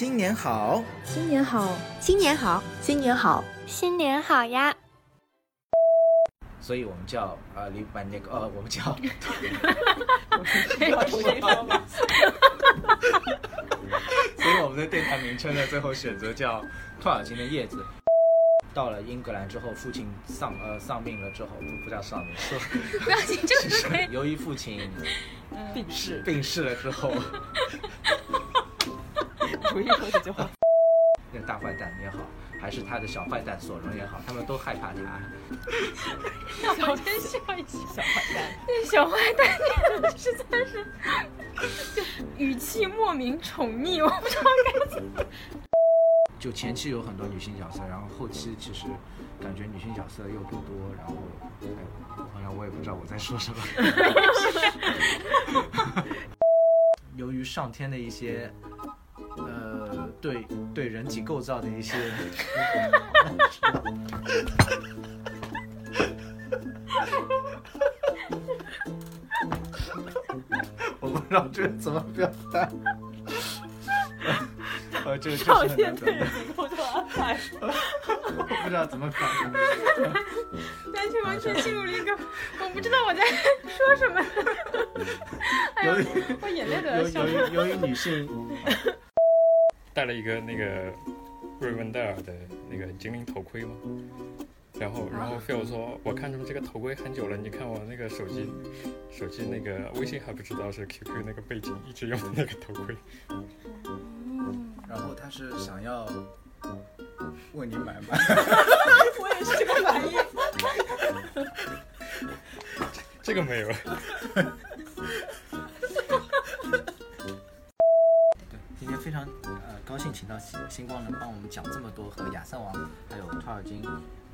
新年好，新年好，新年好，新年好，新年好呀！所以我们叫呃李把那个呃，我们叫，所以我们的电台名称呢，最后选择叫托尔金的叶子。到了英格兰之后，父亲丧呃丧命了之后，不不叫丧命，说不要紧，这个是。由于父亲病逝，病逝了之后，不意说这句话。那个大坏蛋也好，还是他的小坏蛋索隆也好，他们都害怕他。小真笑一下，小坏蛋，那小坏蛋念的实在是，就语气莫名宠溺，我不知道该怎么。就前期有很多女性角色，然后后期其实感觉女性角色又不多，然后哎，好像我也不知道我在说什么。由于上天的一些呃对对人体构造的一些，我不知道这个怎么表达。呃，这个这是很难表达。构造安排。我不知道怎么表达。完全完全进入了一个我不知道我在说什么。哎由于呀，我眼泪都要笑出来。由于由于女性，戴了一个那个瑞文戴尔的那个精灵头盔嘛，然后然后菲尔说，我看中这个头盔很久了，你看我那个手机，手机那个微信还不知道是 QQ 那个背景一直用那个头盔，然后他是想要为你买吗，我也是这个反应。这个没有。星星光能帮我们讲这么多和亚瑟王还有托尔金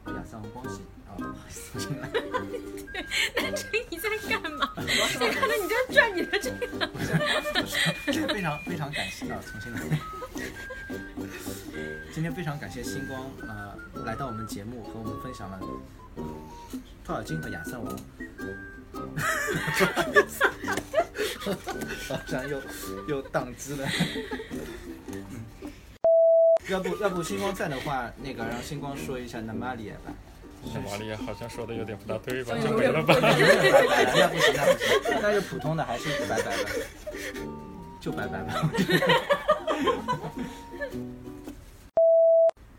和亚瑟王关系啊，不好意思，进来。这你在干嘛？我看到你在转你的这个。今天非常非常感谢啊，重新来。今天非常感谢星光呃来到我们节目和我们分享了托尔金和亚瑟王。好像又又宕机了。嗯要不要不星光在的话，那个让星光说一下那玛里亚吧。小玛利亚好像说的有点不大对吧？就没了吧？点 那不行，那不行，那就普通的还是拜拜吧，就拜拜吧。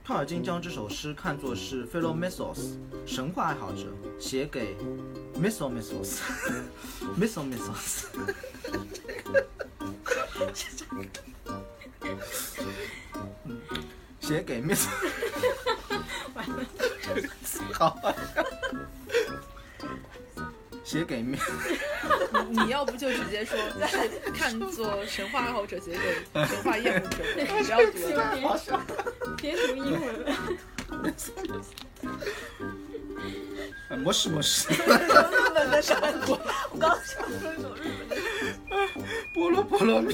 托尔金将这首诗看作是菲洛梅索斯神话爱好者写给 Misso Missos Misso Missos 写给 Miss，好好笑，写给 Miss。你要不就直接说是看作神话爱好者写给神话厌恶者，不要读了。别读英文了。呃模式模式，日本的啥？我我刚想说一首日本的。菠萝菠萝蜜。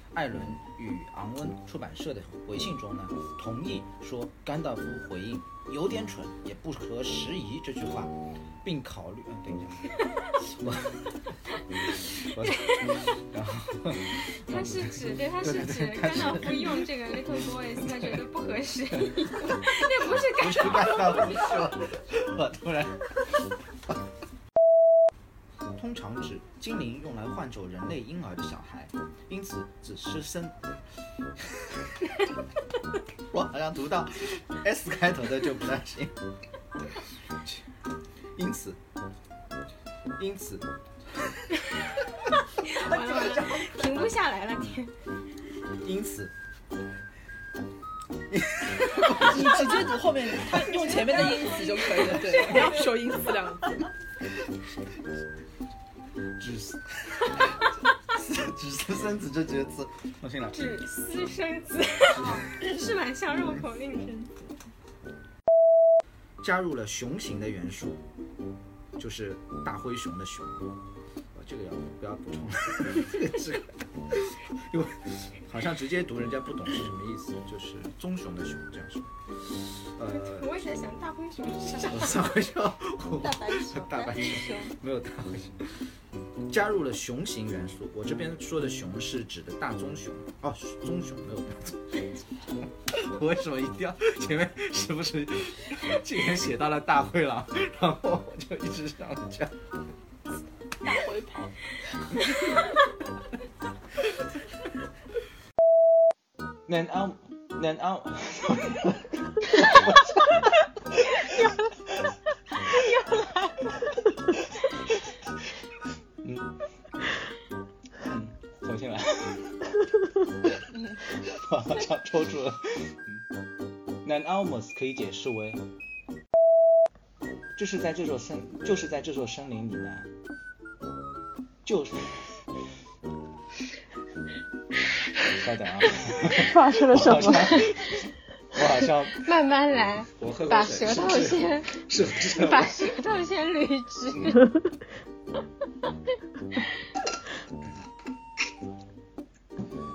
艾伦与昂温出版社的回信中呢，同意说甘道夫回应有点蠢，也不合时宜这句话，并考虑……嗯，等一下，我我然后 他是指对，他是指甘道夫用这个 little boys，他觉得不合时宜，那不是甘道甘道夫说，我突然。通常指精灵用来换走人类婴儿的小孩，因此只是生。我好像读到 S 开头的就不太行。因此，因此，完了完了，停不下来了，天！因此，你直接读后面，他用前面的音词就可以了，对，不要说音词两个字。只是只是生子这几个字，重新来。只私生子，是蛮像绕口令的。加入了熊形的元素，就是大灰熊的熊。要补充？这个这个，因为好像直接读人家不懂是什么意思，就是棕熊的熊这样说。呃，我也在想大灰熊是啥？我上回说大白熊，大白熊没有大灰熊，加入了熊形元素。我这边说的熊是指的大棕熊哦，棕熊没有大棕熊。我为什么一定要前面是不是竟然写到了大灰狼，然后我就一直想讲讲。大回跑。南澳，南澳。嗯嗯，重新来。好像抽住了。，Nan Almos 可以解释为，就是在这座森，就是在这座森林里呢，就是。稍等啊，发生了什么？我好像 慢慢来，我喝把舌头先，是不是？把舌头先捋直。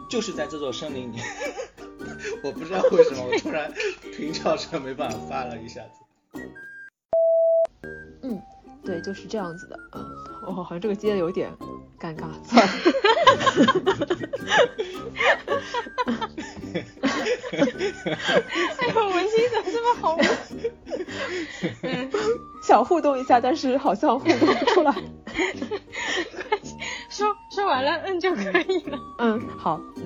就是在这座森林里，我不知道为什么我突然平翘舌没办法发了一下子。嗯，对，就是这样子的。嗯，我好像这个接的有点尴尬，算了。哎呦，文心怎么这么好玩？嗯，想互动一下，但是好像互动不出来。说说完了，嗯就可以了。嗯，好，嗯。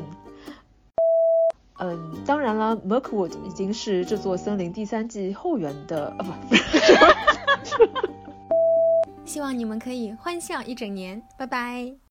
嗯，当然了，Mirkwood 已经是这座森林第三季后援的，啊不，希望你们可以欢笑一整年，拜拜。